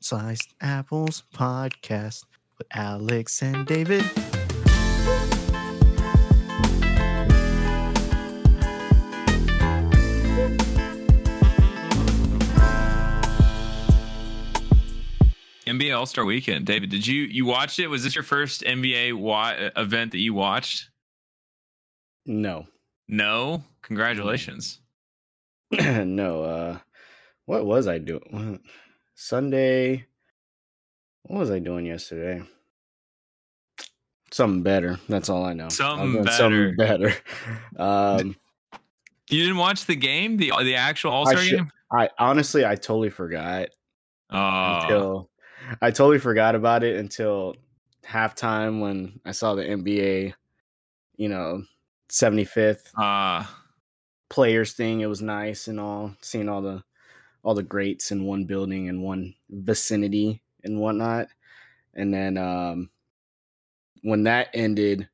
Sliced Apples podcast with Alex and David. NBA All Star Weekend, David. Did you you watched it? Was this your first NBA wa- event that you watched? No, No. Congratulations. no. Uh, what was I doing? Sunday. What was I doing yesterday? Something better. That's all I know. Something doing Something better. Um, You didn't watch the game, the the actual All Star game. I honestly, I totally forgot Oh, until I totally forgot about it until halftime when I saw the NBA, you know, 75th uh, players thing. It was nice and all, seeing all the all the greats in one building in one vicinity and whatnot. And then um when that ended,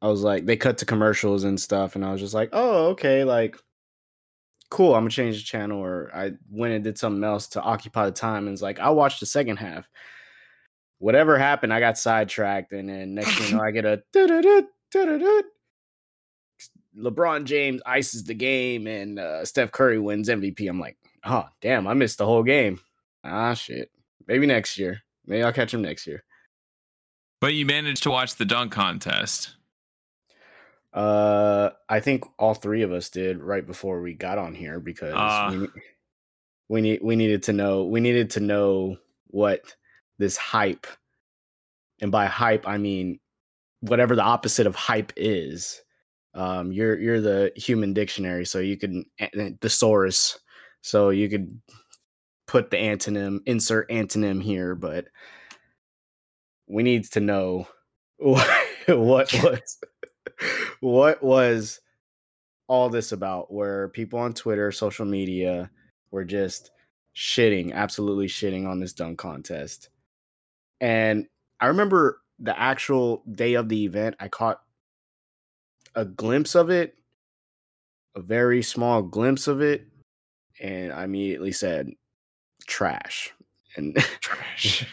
I was like, they cut to commercials and stuff, and I was just like, oh, okay, like cool, I'm gonna change the channel. Or I went and did something else to occupy the time and it's like, I watched the second half. Whatever happened, I got sidetracked, and then next thing you know, I get a. LeBron James ices the game and uh, Steph Curry wins MVP. I'm like, oh damn, I missed the whole game. Ah shit. Maybe next year. Maybe I'll catch him next year. but you managed to watch the dunk contest. Uh, I think all three of us did right before we got on here because Ah. we, we need we needed to know we needed to know what this hype, and by hype I mean whatever the opposite of hype is. Um, you're you're the human dictionary, so you can the thesaurus, so you could put the antonym, insert antonym here, but we need to know what, what was what was all this about where people on Twitter, social media were just shitting, absolutely shitting on this dunk contest. And I remember the actual day of the event, I caught a glimpse of it, a very small glimpse of it, and I immediately said trash. And Trash.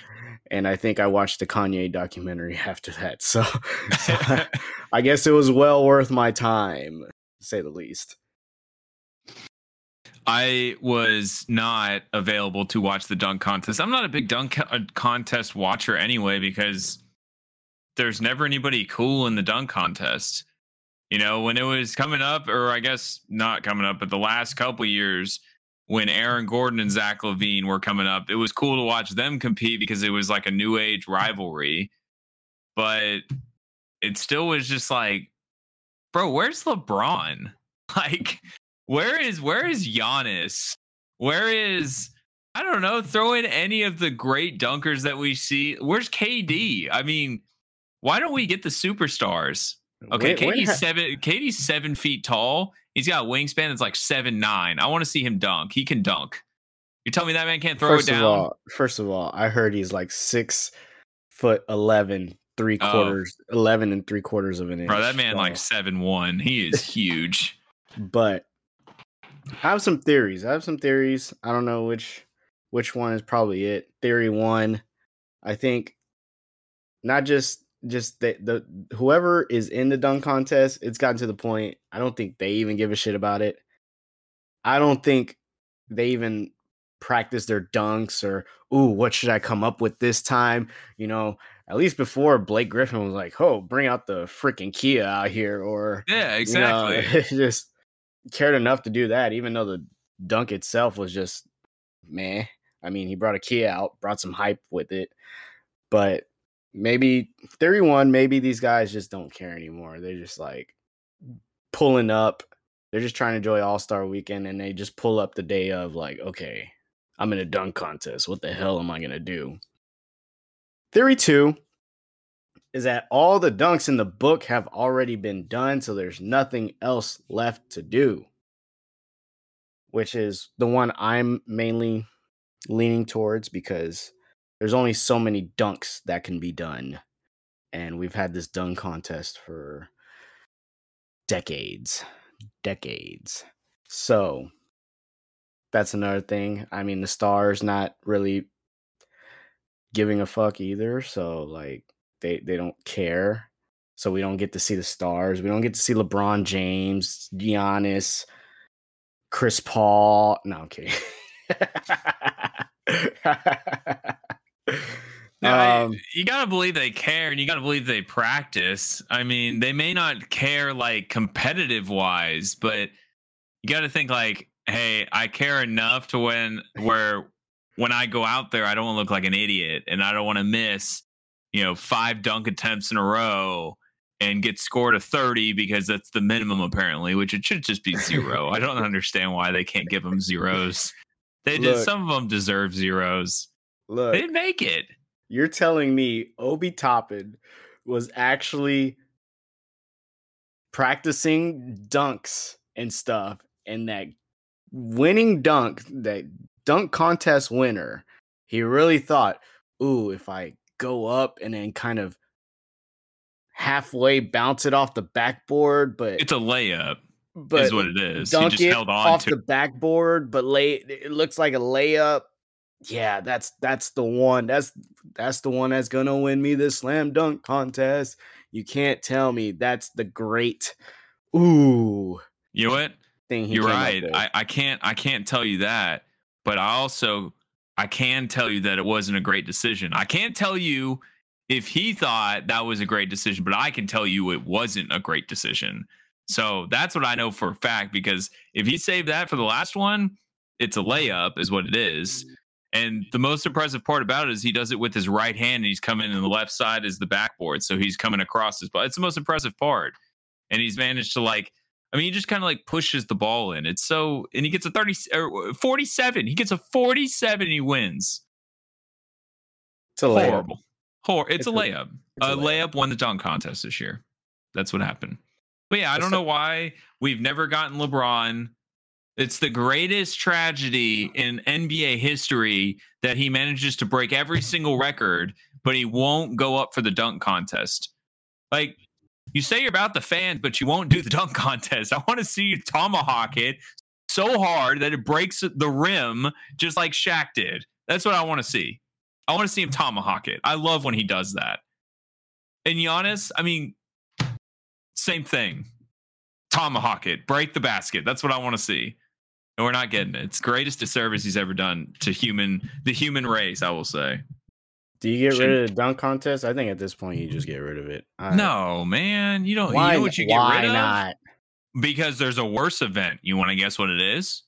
and I think I watched the Kanye documentary after that. So, so I guess it was well worth my time, to say the least. I was not available to watch the dunk contest. I'm not a big dunk uh, contest watcher anyway because there's never anybody cool in the dunk contest. You know, when it was coming up, or I guess not coming up, but the last couple years when Aaron Gordon and Zach LaVine were coming up, it was cool to watch them compete because it was like a new age rivalry. But it still was just like, bro, where's LeBron? Like, where is where is Giannis? Where is I don't know, throw in any of the great dunkers that we see. Where's KD? I mean, why don't we get the superstars? Okay, When- KD's ha- seven KD's seven feet tall. He's got a wingspan that's like seven nine. I want to see him dunk. He can dunk. You tell me that man can't throw first it of down? all, first of all, I heard he's like six foot 11, three Oh. quarters, 11 and three quarters of an inch. Bro, that man like seven one. He is huge. but I have some theories. I have some theories. I don't know which which one is probably it. Theory one, I think, not just just the the whoever is in the dunk contest. It's gotten to the point. I don't think they even give a shit about it. I don't think they even practice their dunks or ooh, what should I come up with this time? You know, at least before Blake Griffin was like, oh, bring out the freaking Kia out here, or Yeah, you know, exactly. just cared enough to do that, even though the dunk itself was just meh. I mean, he brought a key out, brought some hype with it, but maybe theory one, maybe these guys just don't care anymore. They're just like pulling up. They're just trying to enjoy All Star Weekend, and they just pull up the day of like, okay, I'm in a dunk contest. What the hell am I gonna do? Theory two is that all the dunks in the book have already been done, so there's nothing else left to do. Which is the one I'm mainly leaning towards because there's only so many dunks that can be done. And we've had this dunk contest for decades. Decades. So that's another thing. I mean, the stars not really giving a fuck either. So like they they don't care. So we don't get to see the stars. We don't get to see LeBron James, Giannis, Chris Paul. No, I'm kidding. No, I- um, you gotta believe they care and you gotta believe they practice. I mean, they may not care like competitive wise, but you gotta think like, hey, I care enough to when where when I go out there, I don't want to look like an idiot and I don't want to miss, you know, five dunk attempts in a row and get scored a 30 because that's the minimum apparently, which it should just be zero. I don't understand why they can't give them zeros. They did Look. some of them deserve zeros. Look, They didn't make it. You're telling me Obi Toppin was actually practicing dunks and stuff, and that winning dunk, that dunk contest winner, he really thought, ooh, if I go up and then kind of halfway bounce it off the backboard, but It's a layup. but is what it is. He dunk just it held on off to the backboard, but lay it looks like a layup. Yeah, that's that's the one. That's that's the one that's gonna win me the slam dunk contest. You can't tell me that's the great ooh you know what? Thing You're right. I, I can't I can't tell you that, but I also I can tell you that it wasn't a great decision. I can't tell you if he thought that was a great decision, but I can tell you it wasn't a great decision. So that's what I know for a fact because if he saved that for the last one, it's a layup, is what it is. And the most impressive part about it is he does it with his right hand and he's coming in the left side is the backboard. So he's coming across his ball. It's the most impressive part. And he's managed to like, I mean, he just kind of like pushes the ball in. It's so, and he gets a 30 or 47. He gets a 47. He wins. it's a layup. Horrible. Hor- it's, It's a a- layup. it's a a layup. layup. won the dunk contest this year. That's what happened. But yeah, I don't know why we've never gotten LeBron. It's the greatest tragedy in NBA history that he manages to break every single record, but he won't go up for the dunk contest. Like you say you're about the fans, but you won't do the dunk contest. I want to see you tomahawk it so hard that it breaks the rim, just like Shaq did. That's what I want to see. I want to see him tomahawk it. I love when he does that. And Giannis, I mean, same thing. Tomahawk it, break the basket. That's what I want to see. And we're not getting it. It's greatest disservice he's ever done to human, the human race. I will say. Do you get rid of the dunk contest? I think at this point you just get rid of it. I- No, man, you don't. why, you know what you get why rid of? not? Because there's a worse event. You want to guess what it is?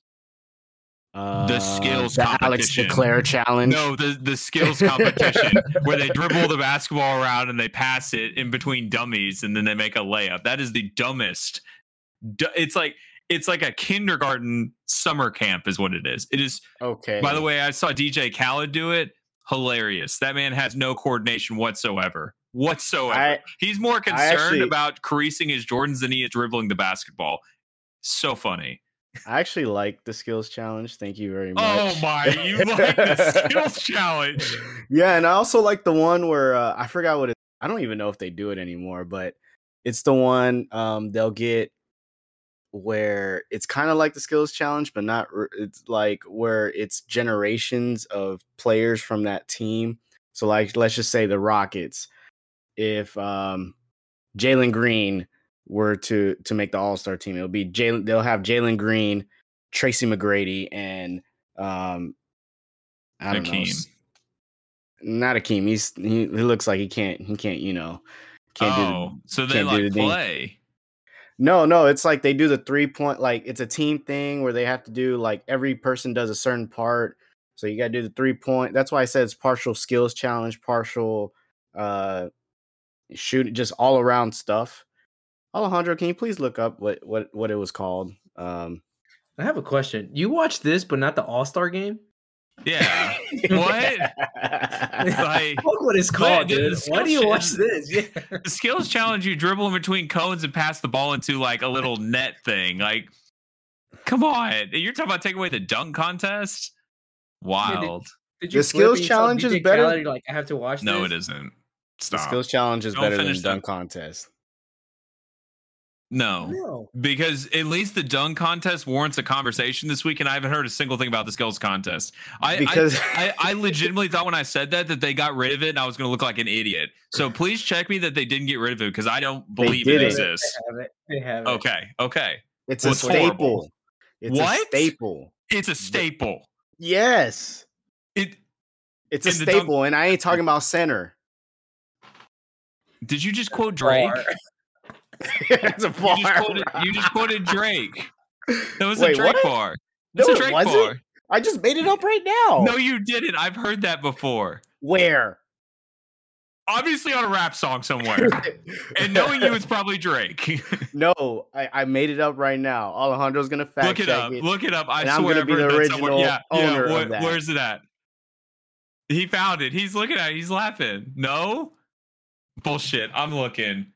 Uh, the skills the Alex competition. Declare challenge. No, the the skills competition where they dribble the basketball around and they pass it in between dummies and then they make a layup. That is the dumbest. It's like it's like a kindergarten summer camp is what it is. It is. Okay. By the way, I saw DJ Khaled do it. Hilarious. That man has no coordination whatsoever. Whatsoever. I, He's more concerned actually- about creasing his Jordans than he is dribbling the basketball. So funny. I actually like the skills challenge. Thank you very much. Oh my, you like the skills challenge. Yeah, and I also like the one where uh, I forgot what it. I don't even know if they do it anymore, but it's the one um, they'll get where it's kind of like the skills challenge, but not. It's like where it's generations of players from that team. So, like, let's just say the Rockets. If um, Jalen Green were to to make the All Star team, it'll be Jalen. They'll have Jalen Green, Tracy McGrady, and um, I don't know. Hakeem. s- Not Akeem. He's he, he looks like he can't he can't you know can't do the, oh, so they like the thing. No, no, it's like they do the three point like it's a team thing where they have to do like every person does a certain part. So you gotta do the three point. That's why I said it's partial skills challenge, partial uh shoot just all around stuff. Alejandro, can you please look up what what what it was called? Um I have a question. You watched this, but not the All Star game? Yeah. What? like Look what it's called, the- dude. Why do you skills watch this? Yeah. the skills challenge, you dribble in between cones and pass the ball into like a little net thing. Like, come on. You're talking about taking away the dunk contest? Wild. Did The skills it? You saw challenge is better- Khaled, like, I have to watch this? no, this. it isn't. the Stop. skills challenge is Don't better than the dunk contest. No. No. Because at least the dunk contest warrants a conversation this week, and I haven't heard a single thing about the skills contest. I Because I, I, I legitimately thought when I said that that they got rid of it and I was going to look like an idiot. So please check me that they didn't get rid of it because I don't believe it exists. They have it. They have it. Okay, okay, it's Well, a it's staple. It's a What? staple. it's a staple. Yes. It It's a And the dunk- staple, and I ain't talking about center. did you just quote Drake? Bar. it's a You just quoted you just quoted Drake. That was Wait, a Drake what? bar. No, It's a it wasn't. bar. I just made it up right now. No, you didn't. I've heard that before. Where? Obviously on a rap song somewhere. and knowing you, it's probably Drake. no, I, I made it up right now. Alejandro's gonna fact look it check up. it. Look it up. I I'm gonna be the original Yeah, yeah. owner of that. Where's it at? He found it. He's looking at it. He's laughing. No? Bullshit. I'm looking.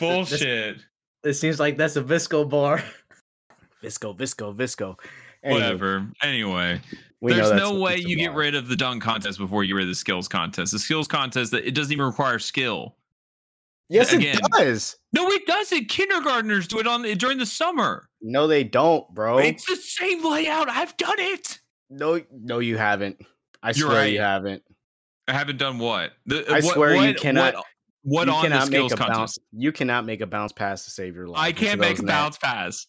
Bullshit. It seems like that's a Visco bar. Visco, Visco, Visco. Anyway, Whatever. Anyway, there's no way pizza you get rid of the dunk contest before you get rid of the skills contest. The skills contest that it doesn't even require skill. Yes, again. it does. No, it doesn't. Kindergartners do it on during the summer. No, they don't, bro. It's the same layout. I've done it. No, no, you haven't. I You're swear right. you haven't. I haven't done what? The, I what- swear you cannot- What, what you on the skills contest? bounce. You cannot make a bounce pass to save your life. I can't make a nets. bounce pass.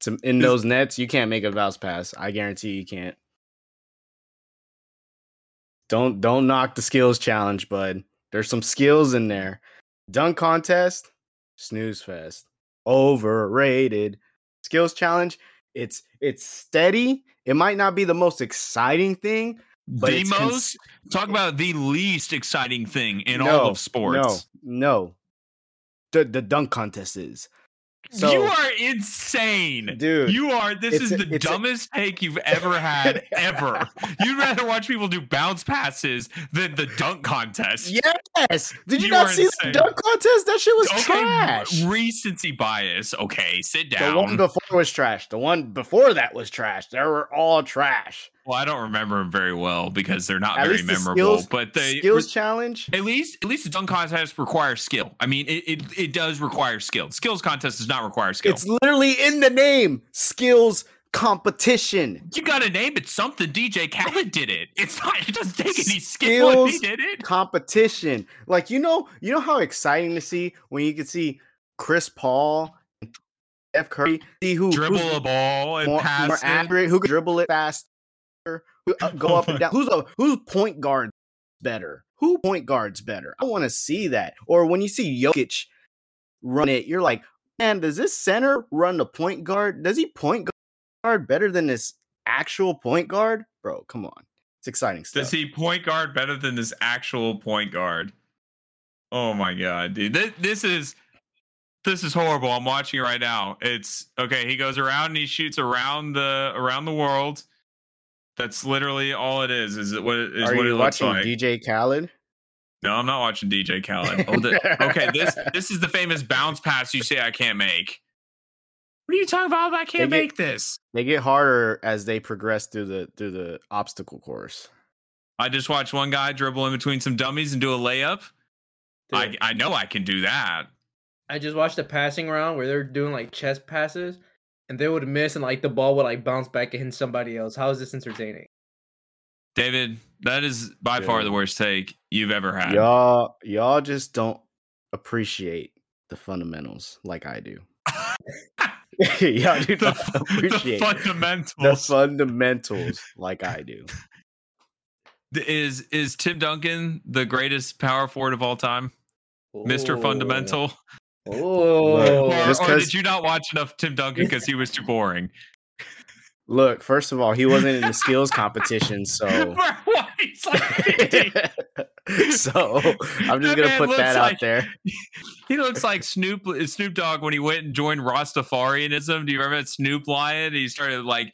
To- in those nets. You can't make a bounce pass. I guarantee you can't. Don't don't knock the skills challenge, bud. There's some skills in there. Dunk contest, snooze fest. Overrated. Skills challenge, it's it's steady. It might not be the most exciting thing, but the it's cons- most talk about the least exciting thing in No, all of sports. No, no. The the dunk contest is. So, you are insane. dude. You are. This is a- the it's a- dumbest take you've ever had, ever. You'd rather watch people do bounce passes than the dunk contest. Yes. Did you, You not see insane. the dunk contest? That shit was okay, trash. recency bias. Okay, sit down. The one before was trash. The one before that was trash. They were all trash. Well, I don't remember them very well because they're not At very the memorable. skills- but they Skills challenge. At least, at least the dunk contest requires skill. I mean, it, it, it does require skill. Skills contest does not require skill. It's literally in the name. Skills competition. you got to name it something. DJ Khaled did it. It's not. It doesn't take any skill he did it. Competition. Like you know, you know how exciting to see when you can see Chris Paul, Steph Curry, see who Dribble a ball and more, pass more it. accurate, who can dribble it faster, who uh, go Oh up and down. Who's a who's point guard better? Who point guards better? I want to see that. Or when you see Jokic run it, you're like, man, does this center run the point guard? Does he point guard better than this actual point guard? Bro, come on. It's exciting stuff. Does he point guard better than this actual point guard? Oh my god, dude! This, this is this is horrible. I'm watching it right now. It's okay. He goes around and he shoots around the around the world. That's literally all it is. Is it what it is Are what you it looks watching like? DJ Khaled? no, I'm not watching DJ Khaled. Oh, the, okay, this this is the famous bounce pass you say I can't make. What are you talking about? I can't get- make this. They get harder as they progress through the through the obstacle course. I just watched one guy dribble in between some dummies and do a layup. I Dude, I know I can do that. I just watched a passing round where they're doing like chest passes, and they would miss, and like the ball would like bounce back and hit somebody else. How is this entertaining? David, that is by far the worst take you've ever had. Y'all y'all just don't appreciate the fundamentals like I do. y'all do the, not the appreciate the fundamentals. fundamentals like I do. is is Tim Duncan the greatest power forward of all time, Mister Oh. Fundamental? Oh, Or, or did you not watch enough Tim Duncan because he was too boring? Look, first of all, he wasn't in the skills competition, so so I'm just That gonna put that like- out there. He looks like Snoop Snoop Dogg when he went and joined Rastafarianism. Do you remember that Snoop lion? He started like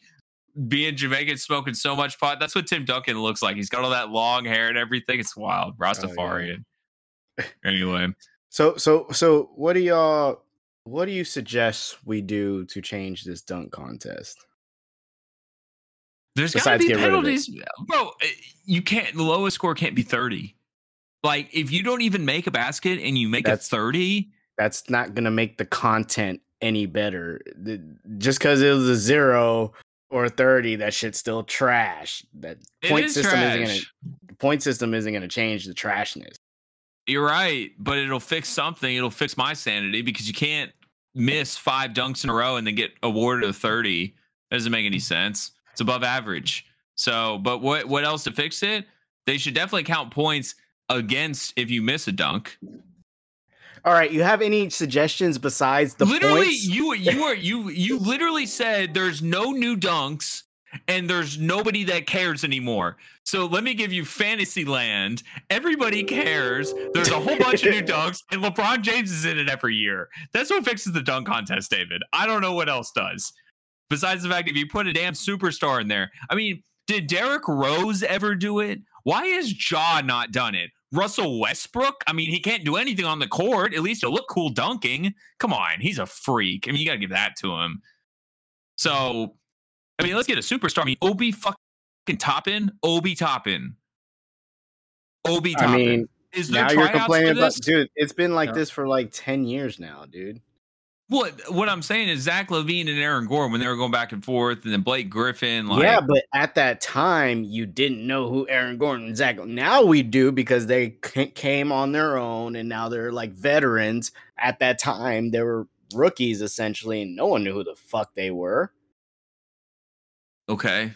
being Jamaican, smoking so much pot. That's what Tim Duncan looks like. He's got all that long hair and everything. It's wild. Oh, Rastafarian. anyway, So so so what do y'all what do you suggest we do to change this dunk contest? there's got to Besides be get rid of it. penalties, bro. eh, You can't. The lowest score can't be thirty. Like if you don't even make a basket and you make That's- a thirty, That's not gonna make the content any better. Just because it was a zero or a thirty, that shit's still trash. That point is system isn't gonna the point system isn't gonna change the trashness. You're right, but it'll fix something. It'll fix my sanity because you can't miss five dunks in a row and then get awarded a 30. That doesn't make any sense. It's above average. So, but what what else to fix it? They should definitely count points against if you miss a dunk. All right, you have any suggestions besides the literally, points? you you are you you literally said there's no new dunks and there's nobody that cares anymore. So let me give you Fantasyland. Everybody cares. There's a whole bunch of new dunks, and LeBron James is in it every year. That's what fixes the dunk contest, David. I don't know what else does. Besides the fact if you put a damn superstar in there. I mean, did Derrick Rose ever do it? Why has Ja not done it? Russell Westbrook? I mean, he can't do anything on the court. At least he'll look cool dunking. Come on, he's a freak. I mean, you got to give that to him. So, I mean, let's get a superstar. I mean, Obi fucking Toppin, Obi Toppin, Obi I Toppin. mean, is there now you're complaining for about, dude. It's been like No. this for like ten years now, dude. What what I'm saying is Zach LaVine and Aaron Gordon when they were going back and forth, and then Blake Griffin. Like, yeah, but at that time, you didn't know who Aaron Gordon and Zach. Now we do because they came on their own, and now they're like veterans. At that time, they were rookies essentially, and no one knew who the fuck they were. Okay.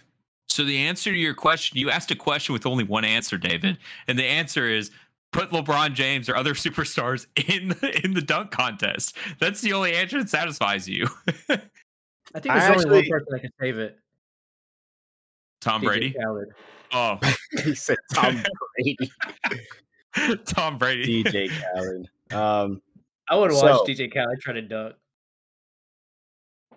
So the answer to your question, you asked a question with only one answer, David, and the answer is put LeBron James or other superstars in the, in the dunk contest. That's the only answer that satisfies you. I think I there's only one person that can save it. Tom DJ Brady. Khaled. Oh, he said Tom Brady, Tom Brady. DJ Khaled. Um, I would watch So- DJ Khaled try to dunk.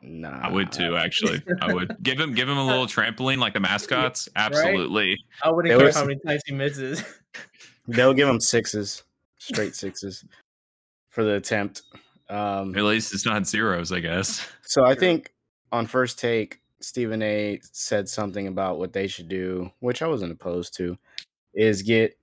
Nah, I would too, actually. I would give him give him a little trampoline like the mascots. Absolutely. I wouldn't There care was- how many times he misses. They'll give him sixes, straight sixes, for the attempt. Um, At least it's not zeros, I guess. So I think on first take, Stephen A said something about what they should do, which I wasn't opposed to, is get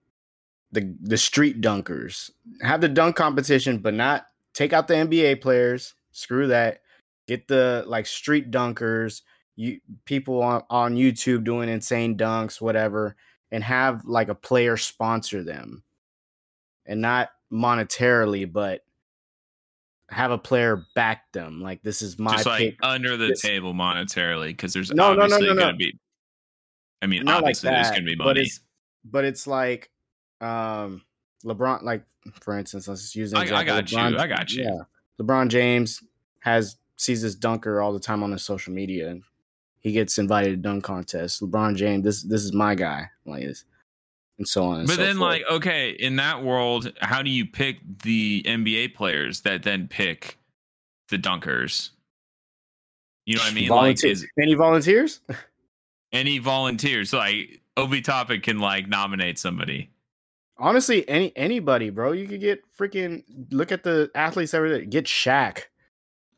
the the street dunkers. Have the dunk competition, but not take out the NBA players. Screw that. Get the like street dunkers, you people on, on YouTube doing insane dunks, whatever, and have like a player sponsor them. And not monetarily, but have a player back them. Like this is my Just like pick. under the this- table monetarily, because there's No, no, no, no, no. gonna be I mean, Not like obviously there's gonna be but money. it's but it's like um LeBron like for instance let's use I- I got you, I got you. Yeah. LeBron James has sees this dunker all the time on his social media and he gets invited to dunk contests. LeBron James, this this is my guy. Like this and so on and But so then, forth. like, okay, in that world, how do you pick the NBA players that then pick the dunkers? You know what I mean? Like, is any volunteers? any volunteers like Obi Toppin can like nominate somebody? Honestly, any anybody, bro. You could get freaking look at the athletes that were get Shaq.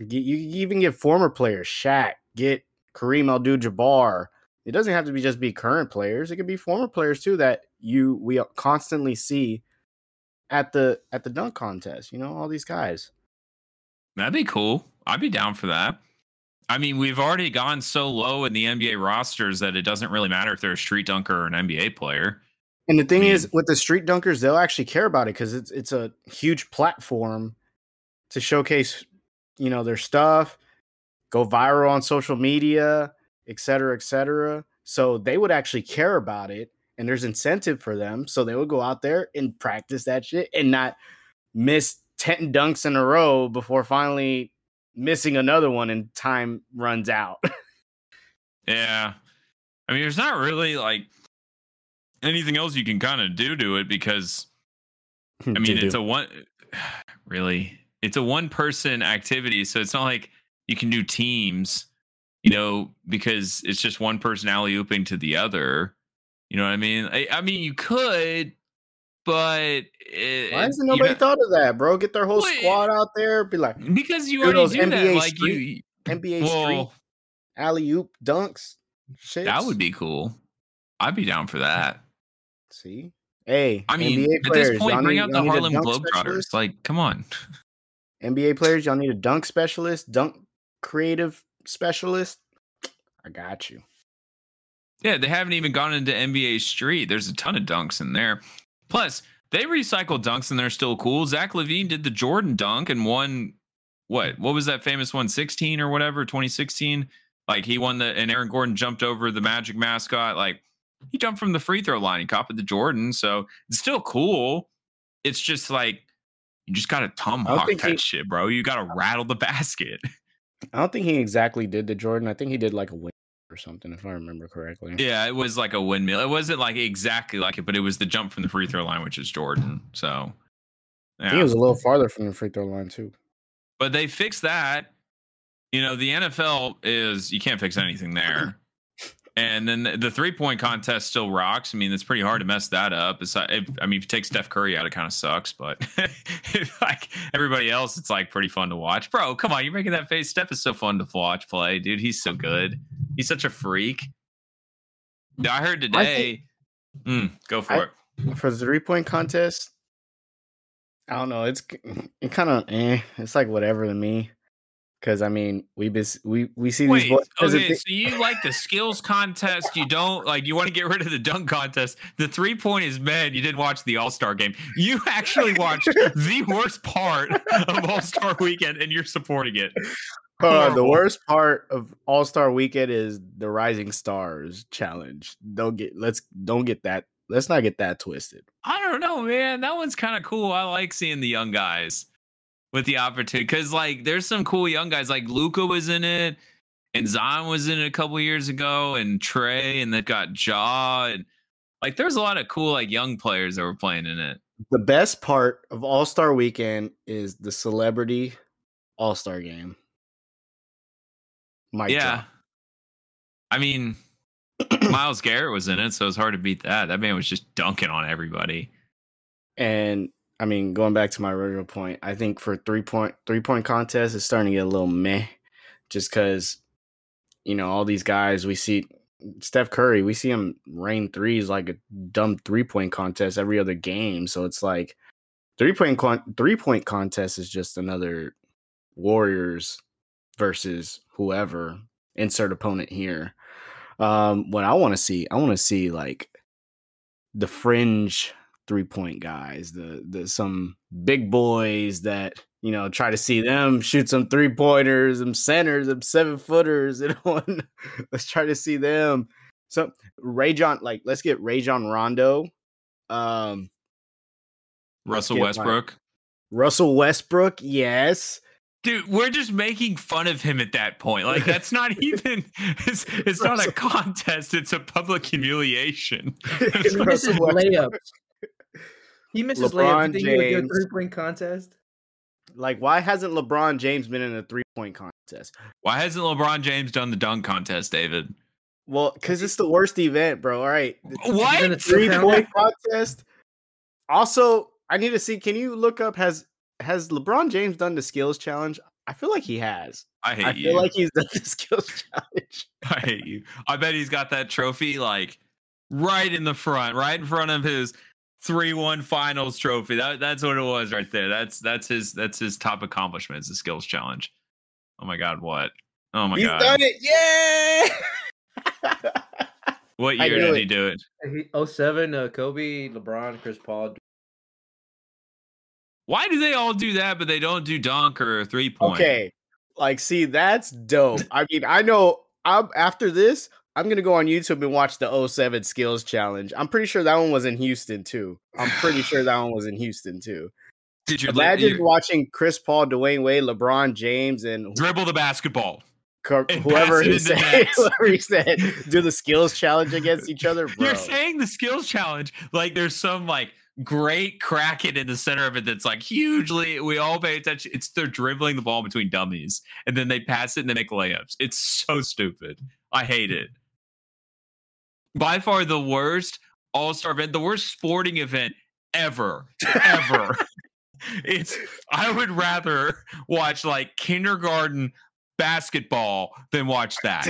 You can even get former players, Shaq. Get Kareem Abdul-Jabbar. It doesn't have to be just be current players. It could be former players too that you we constantly see at the at the dunk contest. You know, all these guys. That'd be cool. I'd be down for that. I mean, we've already gone so low in the NBA rosters that it doesn't really matter if they're a street dunker or an NBA player. And the thing I is, with the street dunkers, they'll actually care about it because it's it's a huge platform to showcase, you know, their stuff, go viral on social media, et cetera, et cetera. So they would actually care about it, and there's incentive for them. So they would go out there and practice that shit and not miss ten dunks in a row before finally missing another one and time runs out. Yeah. I mean, there's not really like anything else you can kind of do to it because hmm, I mean, it's a one really, it's a one person activity. So it's not like you can do teams, you know, because it's just one person alley ooping to the other. You know what I mean? I, I mean, you could, but it, Why hasn't you nobody know- thought of that, bro? Get their whole Well, squad out there, be like because you already those do that. NBA Like you, street- NBA street alley oop dunks. Shit. that would be cool. I'd be down for that. See, hey, I mean, at this point, bring out the Harlem Globetrotters. Like, come on. NBA players, y'all need a dunk specialist, dunk creative specialist. I got you. Yeah, they haven't even gone into NBA Street. There's a ton of dunks in there. Plus, they recycle dunks and they're still cool. Zach LaVine did the Jordan dunk and won what? What was that famous one? 16 or whatever, 2016. Like he won the and Aaron Gordon jumped over the Magic mascot. Like he jumped from the free throw line. He copied the Jordan. So it's still cool. It's just like you just gotta tomahawk that he- shit, bro. You gotta rattle the basket. I don't think he exactly did the Jordan. I think he did like a win or something, if I remember correctly. Yeah, it was like a windmill. It wasn't like exactly like it, but it was the jump from the free throw line, which is Jordan. So, I think it yeah. was a little farther from the free throw line too. but they fixed that. You know, the NFL is you can't fix anything there. And then the- three point contest still rocks. I mean, it's pretty hard to mess that up. It's, if, I mean, if you take Steph Curry out, it kind of sucks. But like everybody else, it's like pretty fun to watch. Bro, come on, you're making that face. Steph is so fun to watch play, dude. He's so good. He's such a freak. I heard I today. Mm, go for I- it. For the three point contest, I don't know. It's it kind of eh. It's like whatever to me. Because I mean, we bes- we we see Wait, these boys. okay, they- so you like the skills contest? You don't like you want to get rid of the dunk contest. The three point is men. You didn't watch the All Star game. You actually watched the worst part of All Star Weekend, and you're supporting it. Uh, the worst part of All Star Weekend is the Rising Stars challenge. Don't get let's don't get that. Let's not get that twisted. I don't know, man. That one's kind of cool. I like seeing the young guys with the opportunity because, like, there's some cool young guys. Like Luka was in it, and Zion was in it a couple years ago, and Trey, and they've got Ja, and like, there's a lot of cool like young players that were playing in it. The best part of All Star Weekend is the celebrity All Star game. Mike yeah. I mean, Myles Garrett was in it, so it's hard to beat that. That man was just dunking on everybody. And I mean, going back to my original point, I think for three point three point contest, it's starting to get a little meh, just because you know all these guys we see. Steph Curry, we see him rain threes like a dumb three point contest every other game. So it's like three point con- three point contest is just another Warriors versus whoever insert opponent here. Um, what I want to see, I want to see like the fringe three point guys, the the some big boys that you know try to see them shoot some three pointers, them centers, them seven footers, and one. let's try to see them. So Rajon, like let's get Rajon Rondo, um, Russell get, like, Westbrook. Russell Westbrook, yes. Dude, we're just making fun of him at that point. Like that's not even it's, it's not a contest, it's a public humiliation. He misses layups. He misses LeBron layups. You think he would James. three point contest? Like, why hasn't LeBron James been in a three point contest? Why hasn't LeBron James done the dunk contest, David? Well, because it's the worst event, bro. All right, What? three point contest. Also, I need to see. Can you look up has has LeBron James done the skills challenge? I feel like he has. I hate I you. I feel like he's done the skills challenge. I hate you. I bet he's got that trophy like right in the front, right in front of his three-one finals trophy. That that's what it was right there. That's that's his that's his top accomplishment. It's the skills challenge. Oh my god, what? Oh my god, he's god. done it. Yeah. What year did it. he do it? He, 07, uh, Kobe, LeBron, Chris Paul. Why do they all do that, but they don't do dunk or three point? okay. Like, see, that's dope. I mean, I know. I'm after this. I'm gonna go on YouTube and watch the 07 skills challenge. I'm pretty sure that one was in Houston too. I'm pretty sure that one was in Houston too. Did you Imagine you watching Chris Paul, Dwyane Wade, LeBron James, and dribble the basketball? co- whoever he said, whoever he said, do the skills challenge against each other, bro. You're saying the skills challenge like there's some like great kraken in the center of it that's like hugely we all pay attention. It's they're dribbling the ball between dummies and then they pass it and they make layups. It's so stupid. I hate it. By far the worst all-star event, the worst sporting event ever. Ever. it's I would rather watch like kindergarten basketball than watch that.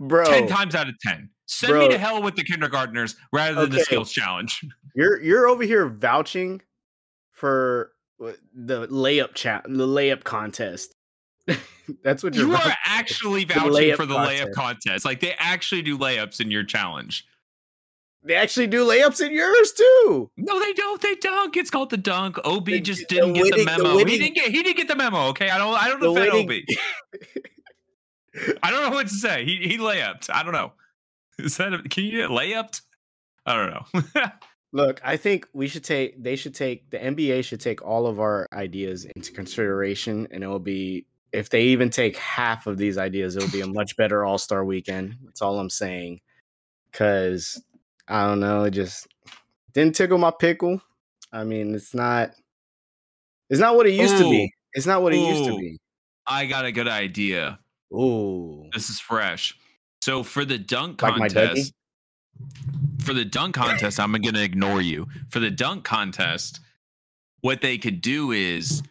bro, 10 times out of 10. Send me to hell with the kindergartners rather than the skills challenge. you're you're over here vouching for uh, the layup chat, the layup contest. That's what you're. You are actually The vouching layup for the layup contest. contest. Like they actually do layups in your challenge. They actually do layups in yours too. No, they don't. They dunk. It's called the dunk. Ob The- just the didn't get winning- the the memo. winning- he didn't get. He didn't get the memo. Okay, I don't. I don't The defend Ob. I don't know what to say. He he layupped. I don't know. Is that a, can you get layupped? I don't know. Look, I think we should take. They should take the NBA should take all of our ideas into consideration, and it will be if they even take half of these ideas, it will be a much better All Star weekend. That's all I'm saying. Cause I don't know, it just didn't tickle my pickle. I mean, it's not. It's not what it used to be. It's not what it used to be. I got a good idea. Ooh, This is fresh. So for the dunk Like contest, for the dunk contest, I'm gonna ignore you. For the dunk contest, what they could do is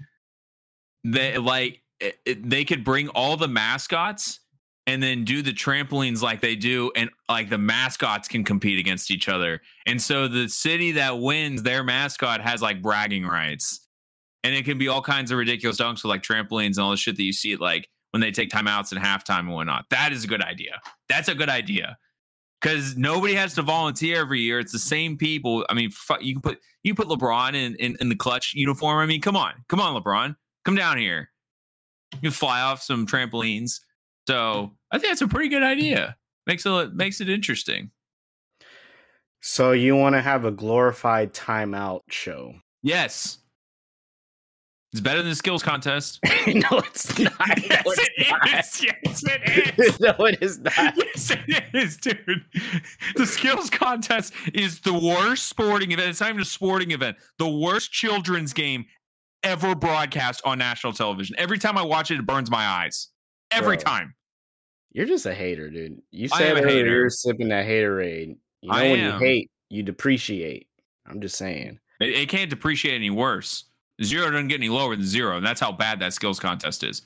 they like it- they could bring all the mascots and then do the trampolines like they do and like the mascots can compete against each other. And so the city that wins their mascot has like bragging rights. And it can be all kinds of ridiculous dunks with like trampolines and all the shit that you see like when they take timeouts and halftime and whatnot. That is a good idea. That's a good idea. Because nobody has to volunteer every year. It's the same people. I mean fu- you can put you put lebron in, in in the clutch uniform. I mean come on. Come on lebron. Come down here you can fly off some trampolines so i think that's a pretty good idea makes it makes it interesting so you want to have a glorified timeout show? yes it's better than the skills contest no, it's not. yes no, it's it not. is yes it is no, it is not. yes, it is, dude. The skills contest is the worst sporting event. It's not even a sporting event. The worst children's game ever broadcast on national television. Every time I watch it, it burns my eyes. Every Bro. time. You're just a hater, dude. You said earlier hater. you're sipping that haterade. You know I when am. you hate, you depreciate. I'm just saying. It, it can't depreciate any worse. Zero doesn't get any lower than zero, and that's how bad that skills contest is.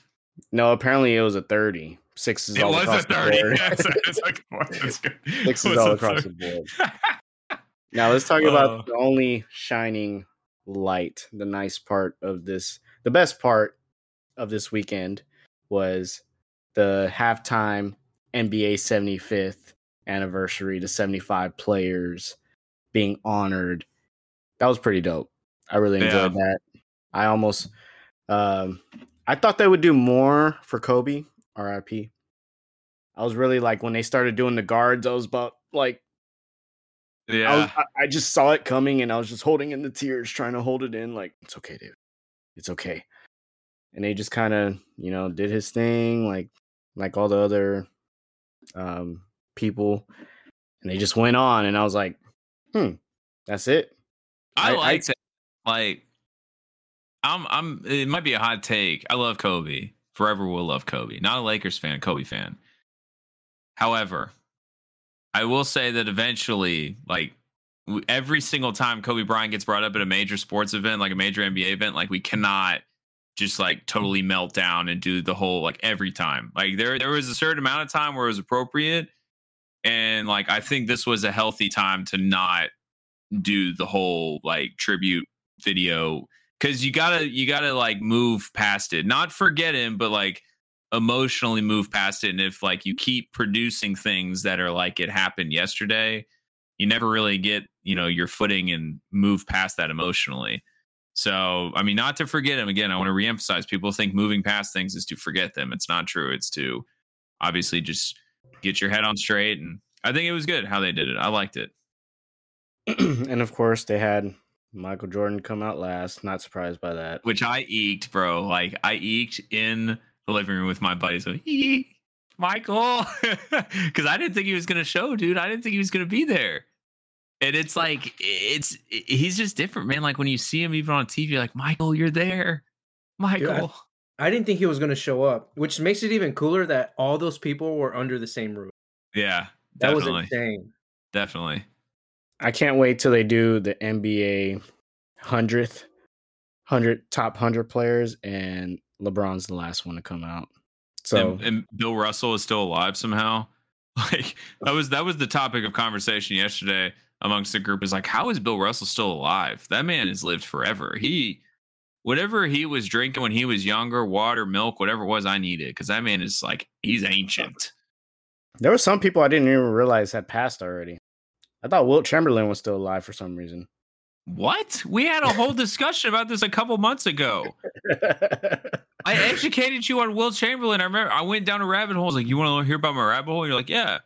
No, apparently it was a 30. Six is It all was across the board. That's that's. That's. Six is all across 30. the board. Now let's talk Uh. about the only shining light, the nice part of this. The best part of this weekend was the halftime NBA 75th anniversary, the 75 players being honored. That was pretty dope. I really enjoyed that. I almost um I thought they would do more for Kobe, RIP. I was really like when they started doing the guards, I was about like I, was, Yeah. I, I just saw it coming and I was just holding in the tears, trying to hold it in. Like, it's okay, dude. It's okay. And they just kind of, you know, did his thing, like, like all the other um, people, and they just went on. And I was like, hmm, that's it. I, I- like that. Like, I'm, I'm. It might be a hot take. I love Kobe. Forever will love Kobe. Not a Lakers fan, Kobe fan. However, I will say that eventually, like every single time Kobe Bryant gets brought up at a major sports event, like a major NBA event, like we cannot just like totally melt down and do the whole like every time. Like there, there was a certain amount of time where it was appropriate, and like I think this was a healthy time to not do the whole like tribute video because you gotta you gotta like move past it not forget him but like emotionally move past it. And if like you keep producing things that are like it happened yesterday you never really get you know your footing and move past that emotionally. So i mean not to forget him again i want to reemphasize people think moving past things is to forget them. It's not true. It's to obviously just get your head on straight. And i think it was good how they did it. I liked it. And of course, they had Michael Jordan come out last. Not surprised by that. which I eked, bro. Like I eked in the living room with my buddies. Like, "Eek, Michael, because I didn't think he was gonna show, dude. I didn't think he was gonna be there. And it's like it's he's just different, man. Like when you see him even on TV, you're like Michael, you're there, Michael. I didn't think he was going to show up, which makes it even cooler that all those people were under the same roof. Yeah, That definitely, was insane. definitely. I can't wait till they do the NBA hundredth, hundred top hundred players, and LeBron's the last one to come out. So and, and Bill Russell is still alive somehow. Like that was that was the topic of conversation yesterday amongst the group. Is like, how is Bill Russell still alive? That man has lived forever. He whatever he was drinking when he was younger, water, milk, whatever it was, I needed because that man is like he's ancient. There were some people I didn't even realize had passed already. I thought Wilt Chamberlain was still alive for some reason. What? We had a whole discussion about this a couple months ago. I educated you on Wilt Chamberlain. I remember I went down a rabbit hole. I was like, "You want to hear about my rabbit hole?" And you're like, "Yeah."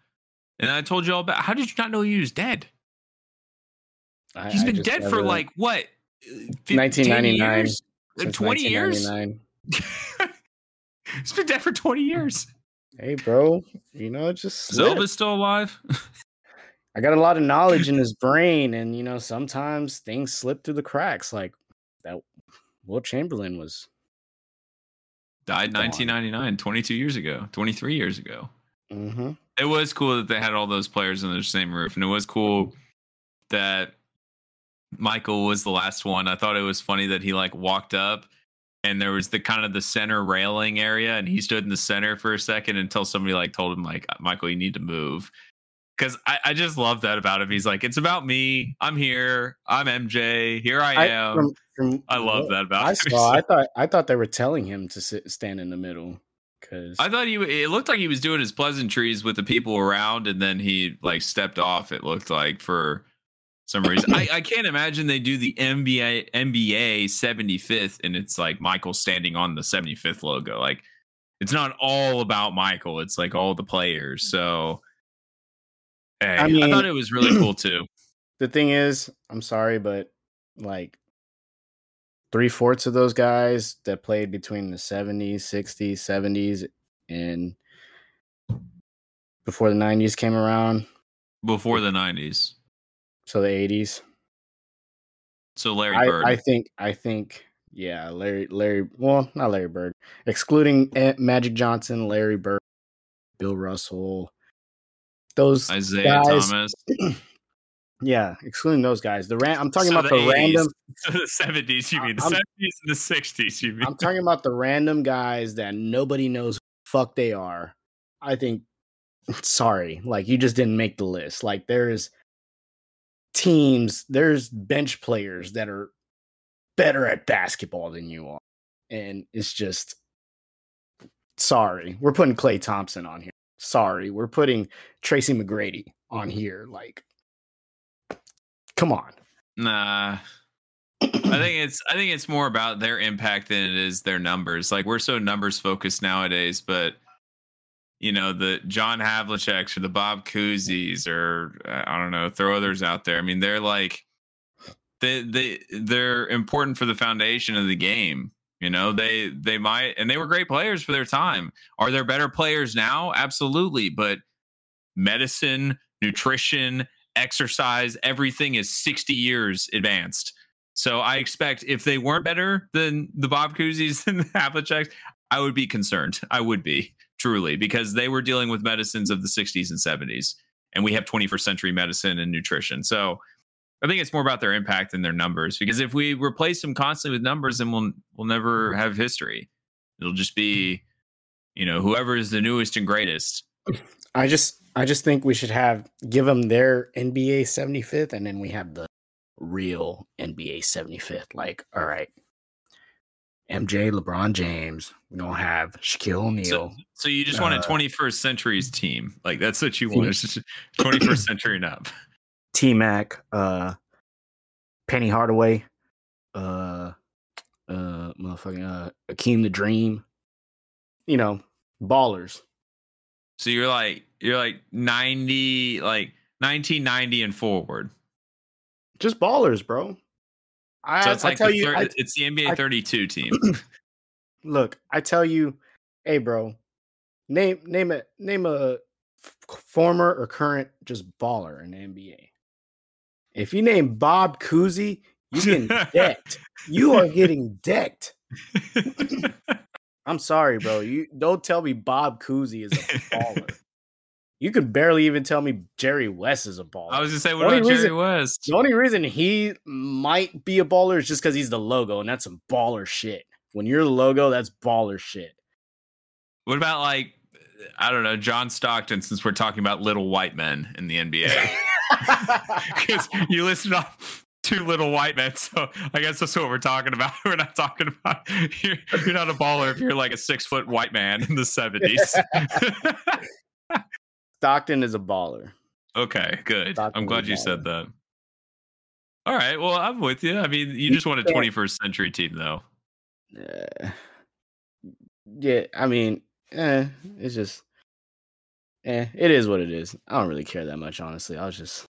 And I told you all about. How did you not know he was dead? I- He's been dead for like what? 1999. years? Uh, 20 years? 1999. He's been dead for 20 years. Hey, bro, you know, just Is still alive? I got a lot of knowledge in his brain, and you know, sometimes things slip through the cracks. Like that, Wilt Chamberlain was. Died Gone. 1999, 22 years ago, 23 years ago. Mm-hmm. It was cool that they had all those players in the same roof, and it was cool that Michael was the last one. I thought it was funny that he like walked up and there was the kind of the center railing area, and he stood in the center for a second until somebody like told him like Michael, you need to move. Because I, I just love that about him. He's like, it's about me. I'm here. I'm MJ. Here I am. from, from I love that about I him. saw. I thought I thought they were telling him to sit, stand in the middle because I thought he. It looked like he was doing his pleasantries with the people around, and then he like stepped off. It looked like for some reason. I, I can't imagine they do the NBA NBA 75th, and it's like Michael standing on the 75th logo. Like it's not all about Michael. It's like all the players. So hey, I I, thought it was really cool too. the thing is, I'm sorry, but like three fourths of those guys that played between the 70s, 60s, 70s, and before the 90s came around, Before the 90s. so the 80s. So Larry I, Bird. I think I think yeah, Larry Larry well, not Larry Bird. Excluding eh, Magic Johnson, Larry Bird, Bill Russell. Those Isiah guys- Thomas. yeah, excluding those guys. The ran, I'm talking So about the the, 80s. random So the 70s, you mean? The I'm- 70s and the 60s, you mean? I'm talking about the random guys that nobody knows who fuck they are. I think sorry, like you just didn't make the list. Like there's teams, there's bench players that are better at basketball than you are. And it's just sorry. We're putting Klay Thompson on here. Sorry. We're putting Tracy McGrady on here. Like come on. Nah. I think it's I think it's more about their impact than it is their numbers. Like we're so numbers focused nowadays, but you know the John Havlicek's or the Bob Cousys or uh, I don't know, throw others out there. I mean, they're like they they they're important for the foundation of the game. You know, they they might and they were great players for their time. Are there better players now? Absolutely, but medicine, nutrition, exercise, everything is 60 years advanced. So I expect if they weren't better than the Bob Cousys and the Havliceks, I would be concerned. I would be truly because they were dealing with medicines of the 60s and 70s, and we have 21st century medicine and nutrition. So I think it's more about their impact than their numbers. Because if we replace them constantly with numbers, then we'll we'll never have history. It'll just be, you know, whoever is the newest and greatest. I just I just think we should have give them their NBA 75th and then we have the real NBA 75th. Like, all right. MJ, LeBron James. We don't have Shaquille O'Neal. So you just want a Uh, 21st century's team. Like that's what you want. It's 21st century and up. T Mac, uh Penny Hardaway, uh uh motherfucking uh Hakeem the Dream. You know, ballers. So you're like you're like 90 like 1990 and forward. Just ballers, bro. I, So it's I like tell the you, third, I, it's the NBA I- 32 team. look, I tell you, hey, bro, name name a name a former or current just baller in the NBA. If you name Bob Cousy, you getting decked. You are getting decked. I'm sorry, bro. You don't tell me Bob Cousy is a baller. you could barely even tell me Jerry West is a baller. I was gonna say, what about Jerry West? The only reason he might be a baller is just because he's the logo, and that's some baller shit. When you're the logo, that's baller shit. What about like I don't know, John Stockton, since we're talking about little white men in the NBA. Because you listed off two little white men. So I guess that's what we're talking about. We're not talking about you're, you're not a baller if you're like a six foot white man in the seventies. Stockton is a baller. okay, good. Stockton I'm glad you baller. said that. All right. Well, I'm with you. I mean, you just want a 21st century team, though. Uh, yeah, I mean, eh, it's just, eh, it is what it is. I don't really care that much, honestly. I was just,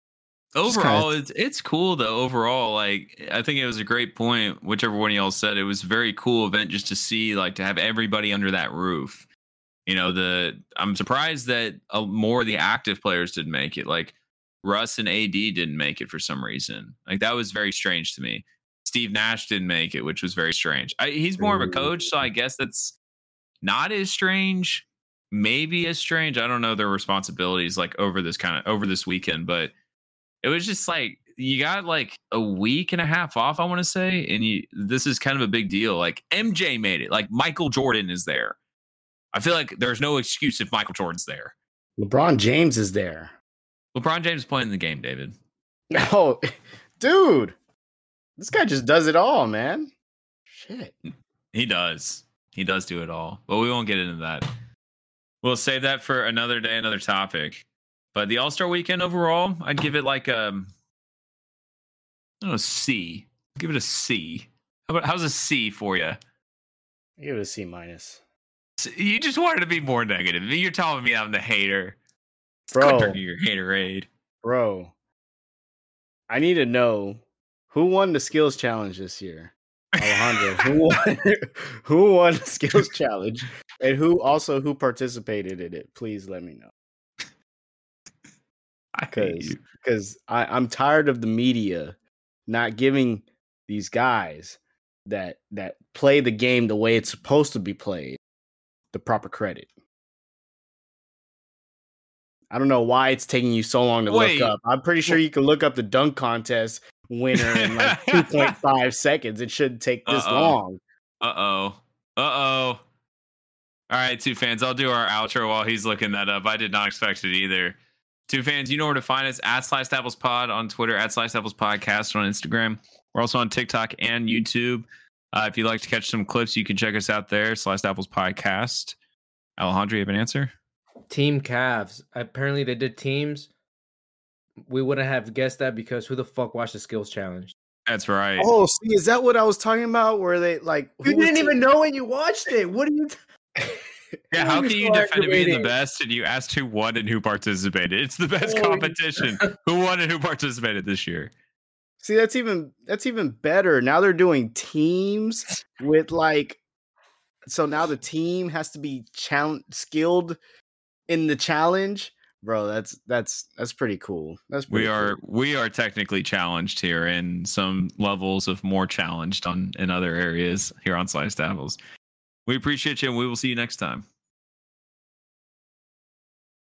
Just kinda- overall it's it's cool though overall like i think it was a great point whichever one of y'all said it was a very cool event just to see like to have everybody under that roof. You know the i'm surprised that uh, more of the active players didn't make it like russ and ad didn't make it for some reason. Like that was very strange to me. Steve nash didn't make it which was very strange. I, he's more of a coach so i guess that's not as strange maybe as strange i don't know their responsibilities like over this kind of over this weekend but it was just like you got like a week and a half off i want to say and you this is kind of a big deal like mj made it like michael jordan is there i feel like there's no excuse if michael jordan's there LeBron James is there. lebron james playing the game david Oh, dude, this guy just does it all, man. Shit. he does he does do it all but we won't get into that we'll save that for another day another topic but the all-star weekend overall i'd give it like um i don't know c give it a c How about, how's a c for you I give it a C minus. S- You just wanted to be more negative. You're telling me I'm the hater. Bro. Your haterade. Bro, I need to know who won the skills challenge this year. Alejandro, who won? who won the skills challenge, and who also who participated in it? Please let me know. Because because I'm tired of the media not giving these guys that that play the game the way it's supposed to be played the proper credit. I don't know why it's taking you so long to Wait. look up. I'm pretty sure you can look up the dunk contest winner in like 2.5 seconds. It shouldn't take this Uh-oh. long. Uh oh. Uh oh. All right, two fans. I'll do our outro while he's looking that up. I did not expect it either. Two fans, you know where to find us at Sliced Apples Pod on Twitter, at Sliced Apples Podcast on Instagram. We're also on TikTok and YouTube. Uh, if you'd like to catch some clips, you can check us out there, Sliced Apples Podcast. Alejandro, you have an answer? Team Cavs. Apparently they did teams. We wouldn't have guessed that because who the fuck watched the skills challenge? That's right. Oh, see, is that what I was talking about? Where they like You didn't ta- even know when you watched it. What are you? T- Yeah, how can you defend it being the best and you asked who won and who participated? It's the best competition. who won and who participated this year? See, that's even that's even better. Now they're doing teams with like so now the team has to be challenge skilled in the challenge. Bro, that's that's that's pretty cool. That's pretty We cool. are we are technically challenged here in some levels of more challenged on in other areas here on Sliced Apples. We appreciate you and we will see you next time.